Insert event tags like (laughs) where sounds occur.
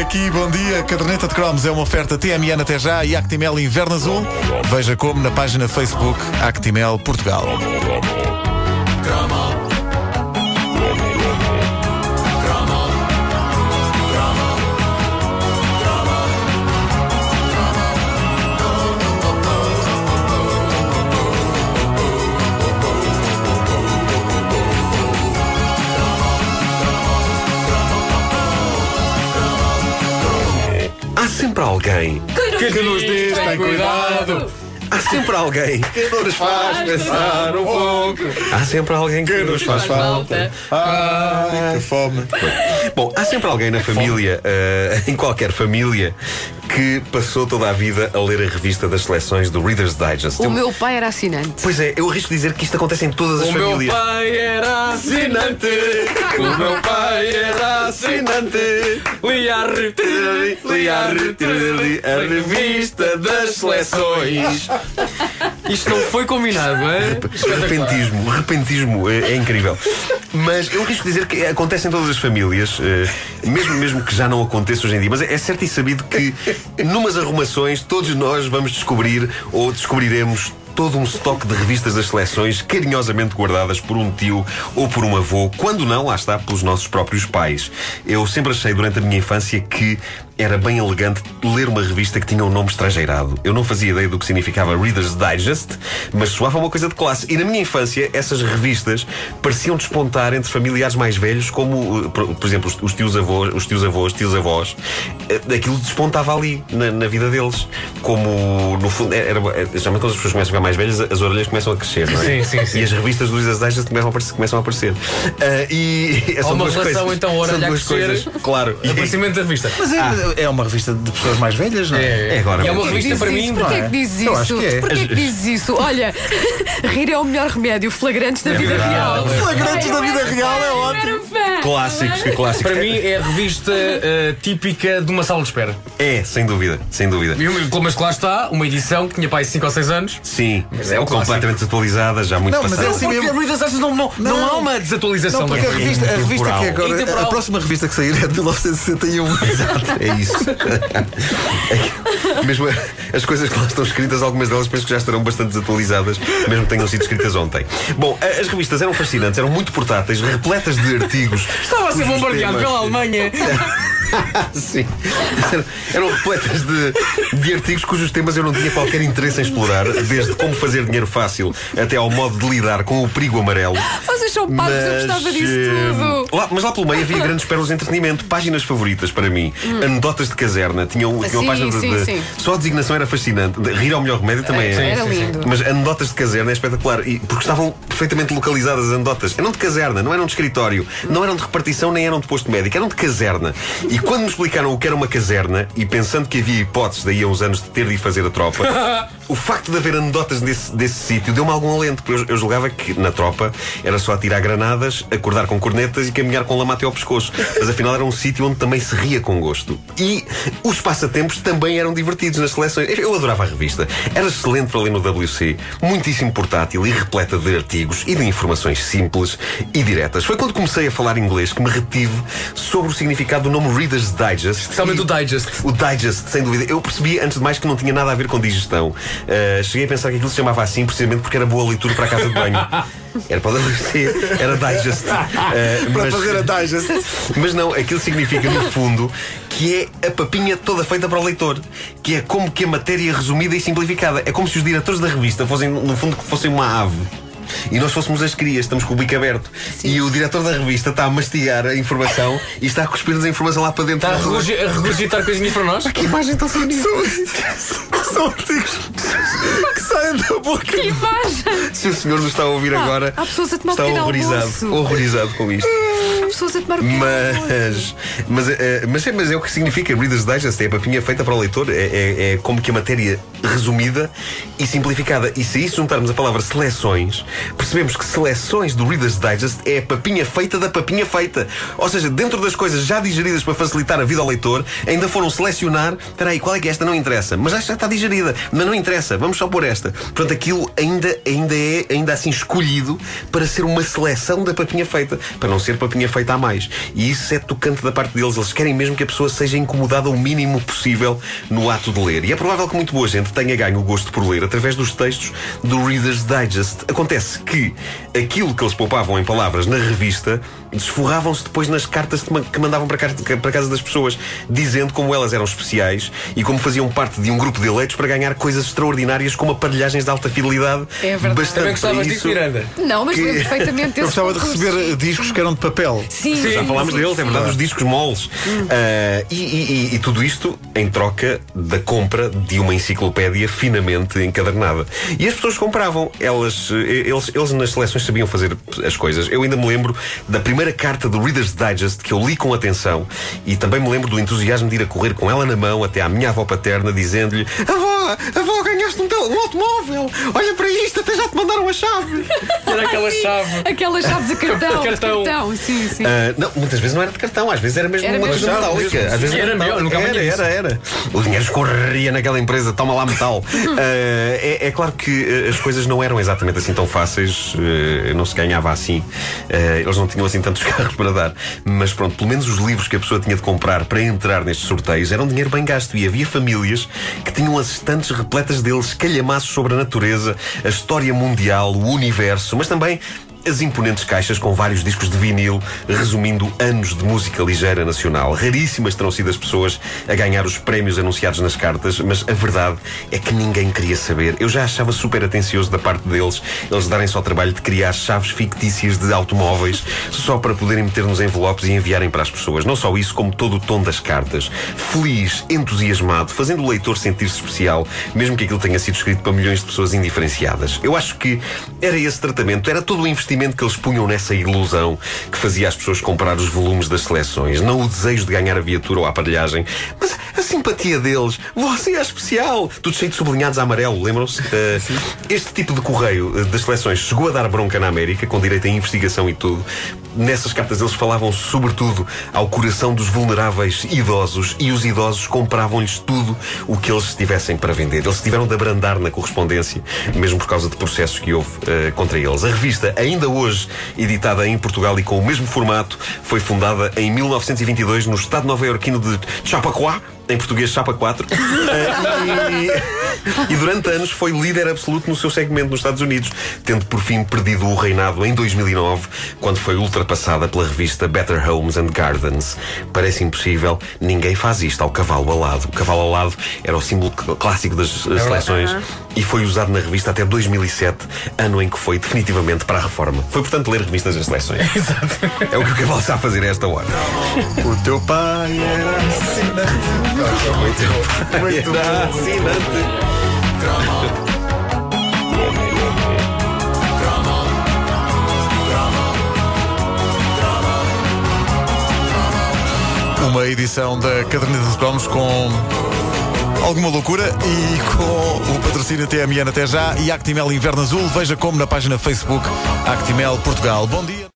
Aqui, bom dia. Caderneta de Cromos é uma oferta TMN até já e Actimel Inverno Azul. Veja como na página Facebook Actimel Portugal. Sempre alguém. Que nos diz, tem cuidado. Há sempre alguém que nos faz pensar um pouco. Há sempre alguém que nos faz falta. Ai, que fome. Bom, há sempre alguém na família, eh, (laughs) em qualquer família, que passou toda a vida a ler a revista das seleções do Reader's Digest. O Eu- meu pai era assinante. Pois é, eu arrisco dizer que isto acontece em todas as O meu famílias. pai era assinante. O meu pai era assinante. Lia a revista das seleções. Isto não foi combinado, é? Repentismo, repentismo é, é incrível. Mas eu arrisco dizer que acontece em todas as famílias, eh, mesmo, mesmo que já não aconteça hoje em dia. Mas é certo e sabido que, numas arrumações, todos nós vamos descobrir ou descobriremos todo um estoque de revistas das seleções carinhosamente guardadas por um tio ou por um avô, quando não, lá está, pelos nossos próprios pais. Eu sempre achei durante a minha infância que era bem elegante ler uma revista que tinha um nome estrangeirado. Eu não fazia ideia do que significava Reader's Digest, mas soava uma coisa de classe. E na minha infância, essas revistas pareciam despontar entre familiares mais velhos, como, eh, por, exemplo, os, os tios avós, os tios avós, tios avós. Eh, Aquilo despontava ali, na, na vida deles. Como, no fundo, era, era, as pessoas começam a ficar mais velhas, as orelhas começam a crescer, não é? Sim, sim, sim. E as revistas do Reader's Digest começam a aparecer. Começam a aparecer. Ah, e (laughs) são uma duas relação, coisas. então, orelha são a duas crescer. coisas. Claro. E- (laughs) Aparecimento da revista. Mas é, é uma revista de pessoas mais velhas, não é? É, É agora E é uma revista para mim. Porquê é que Eu isso? acho que é. Porquê é que dizes isso? Olha, (laughs) rir é o melhor remédio, flagrantes da vida real. é Flagrantes da vida real é ótimo. Clássicos, que clássicos. Para mim é a revista eh, típica de uma sala de espera. É, sem dúvida, sem dúvida. E Mas que lá está, uma edição que tinha pai 5 ou 6 anos. Sim, é o completamente desatualizada, já muito Não, mas é passada. assim Porque mesmo. a não, não, não, há uma desatualização Não, porque a da revista, a revista que agora. Intemporal. A próxima revista que sair é de 1961. É isso. (laughs) É mesmo as coisas que lá estão escritas, algumas delas penso que já estarão bastante desatualizadas, mesmo que tenham sido escritas ontem. Bom, as revistas eram fascinantes, eram muito portáteis, repletas de artigos. Estava a ser bombardeado temas- pela Alemanha. (laughs) (laughs) Sim. Eram, repletas de, de artigos cujos temas eu não tinha qualquer interesse em explorar, desde como fazer dinheiro fácil até ao modo de lidar com o perigo amarelo. Vocês são pagos, eu gostava disso eh, tudo. lá- mas lá pelo meio havia grandes pérolas de entretenimento, páginas favoritas para mim, anedotas de caserna. Tinha, um- tinha uma página de, sim, de- sim. Só a designação era fascinante. Rir ao melhor remédio também é. Era lindo. Mas anedotas de caserna é espetacular. E, porque estavam perfeitamente localizadas as anedotas. Eram de caserna, não eram de escritório, não eram de repartição, nem eram de posto médico, eram de caserna. E quando me explicaram o que era uma caserna, e pensando que havia hipóteses daí a uns anos de ter de ir fazer a tropa, (laughs) o facto de haver anedotas desse, desse sítio deu-me algum alento, porque eu, eu julgava que na tropa era só atirar granadas, acordar com cornetas e caminhar com lama até ao pescoço. Mas afinal era um sítio onde também se ria com gosto. E os passatempos também eram divertidos nas seleções. Eu adorava a revista. Era excelente para ler no WC, muitíssimo portátil e repleta de artigos e de informações simples e diretas. Foi quando comecei a falar inglês que me retive sobre o significado do nome Reader's Digest. Especialmente o Digest. o Digest, sem dúvida. Eu percebi, antes de mais, que não tinha nada a ver com digestão. Uh, cheguei a pensar que aquilo se chamava assim precisamente porque era boa leitura para a casa de banho. (laughs) Era para o WC, era Digest. Uh, Para mas- fazer a digest. mas não, aquilo significa, no fundo, que é a papinha toda feita para o leitor. Que é como que a matéria resumida e simplificada. É como se os diretores da revista fossem, no fundo, que fossem uma ave. E nós fôssemos as crias, estamos com o bico aberto. E o diretor da revista está a mastigar a informação e está a cuspir-nos a informação lá para dentro. Está a regurgi- a regurgitar coisinhas para nós? (laughs) Que imagem tão bonita! (laughs) São artigos que saem da boca. Que imagem! Se o senhor nos está a ouvir Ah, agora, há pessoas a tomar está horrorizado, almoço. horrorizado com isto. Há pessoas a tomar. Mas, mas, eh, mas, é, mas é o que significa Reader's Digest, é a papinha feita para o leitor, é, é- é como que a matéria resumida e simplificada. E se a isso juntarmos a palavra seleções, percebemos que seleções do Reader's Digest é a papinha feita da papinha feita. Ou seja, dentro das coisas já digeridas para facilitar a vida ao leitor, ainda foram selecionar. Espera aí, qual é que é esta? Não interessa. Mas já está digerida. Mas não interessa. Vamos só pôr esta. Portanto, aquilo ainda, ainda é ainda assim escolhido para ser uma seleção da papinha feita. Para não ser papinha feita a mais. E isso é tocante da parte deles. Eles querem mesmo que a pessoa seja incomodada o mínimo possível no ato de ler. E é provável que muito boa gente tenha ganho o gosto por ler através dos textos do Reader's Digest. Acontece que aquilo que eles poupavam em palavras na revista desforravam-se depois nas cartas que mandavam para casa, das pessoas, dizendo como elas eram especiais e como faziam parte de um grupo de eleitos para ganhar coisas extraordinárias como aparelhagens de alta fidelidade. É verdade. Bastante Também gostavas para disso, isso. Miranda? Não, mas Que- lembro perfeitamente Eu gostava de receber eh, discos que eram de papel. Sim, Já falámos deles, é verdade, os discos moles. Ah, e, e- e- e tudo isto em troca da compra de uma enciclopédia finamente encadernada. E as pessoas compravam, elas, eh, eles, eles nas seleções sabiam fazer as coisas. Eu ainda me lembro da primeira carta do Reader's Digest que eu li com atenção e também me lembro do entusiasmo de ir a correr com ela na mão até à minha avó paterna, dizendo-lhe: Avó, avó, ganhaste um, um automóvel! Olha para isto, até já te mandaram a chave! Era aquela chave. Aquela chave (laughs) de cartão. Cartão. De cartão. Sim, sim. Ah, não, muitas vezes não era de cartão, às vezes era mesmo Era uma mesmo. coisa metálica. mesmo. Às vezes Era metal. melhor, nunca era, apanhei era, era. O dinheiro escorreria naquela empresa, toma lá metal. (laughs) Ah, é, é claro que ah, as coisas não eram exatamente assim tão fáceis, ah, não se ganhava assim. Ah, eles não tinham assim tantos (laughs) carros para dar. Mas pronto, pelo menos os livros que a pessoa tinha de comprar para entrar nestes sorteios eram dinheiro bem gasto. E havia famílias que tinham as estantes repletas deles, calhamaços sobre a natureza, a história mundial, o universo, mas também as imponentes caixas com vários discos de vinil, resumindo anos de música ligeira nacional. Raríssimas terão sido as pessoas a ganhar os prémios anunciados nas cartas, mas a verdade é que ninguém queria saber. Eu já achava super atencioso da parte deles eles darem só o trabalho de criar chaves fictícias de automóveis só para poderem meter nos envelopes e enviarem para as pessoas. Não só isso, como todo o tom das cartas. Feliz, entusiasmado, fazendo o leitor sentir-se especial, mesmo que aquilo tenha sido escrito para milhões de pessoas indiferenciadas. Eu acho que era esse tratamento, era todo o investimento que eles punham nessa ilusão que fazia as pessoas comprar os volumes das seleções. Não o desejo de ganhar a viatura ou a aparelhagem, mas a simpatia deles. Você é especial! Tudo cheio de sublinhados a amarelo, lembram-se? (laughs) Eh, este tipo de correio eh, das seleções chegou a dar bronca na América, com direito a investigação e tudo. Nessas cartas eles falavam sobretudo ao coração dos vulneráveis idosos e os idosos compravam-lhes tudo o que eles tivessem para vender. Eles tiveram de abrandar na correspondência, mesmo por causa de processos que houve eh, contra eles. A revista, ainda hoje editada em Portugal e com o mesmo formato, foi fundada em 1922 no estado nova-iorquino de Chappaqua, em português Chapa 4. (laughs) Eh, e, e durante anos foi líder absoluto no seu segmento nos Estados Unidos, tendo por fim perdido o reinado em 2009, quando foi ultrapassada pela revista Better Homes and Gardens. Parece impossível, ninguém faz isto ao cavalo alado. O cavalo alado era o símbolo cl- clássico das eh, seleções e foi usado na revista até 2007, ano em que foi definitivamente para a reforma. Foi, portanto, ler revistas das seleções. (laughs) É o que o cavalo está a fazer a esta hora. O teu pai era assinante. Muito Era assinante. Uma edição da Caderneta de Cromos com alguma loucura e com o patrocínio TMN até já e Actimel Inverno Azul. Veja como na página Facebook Actimel Portugal. Bom dia.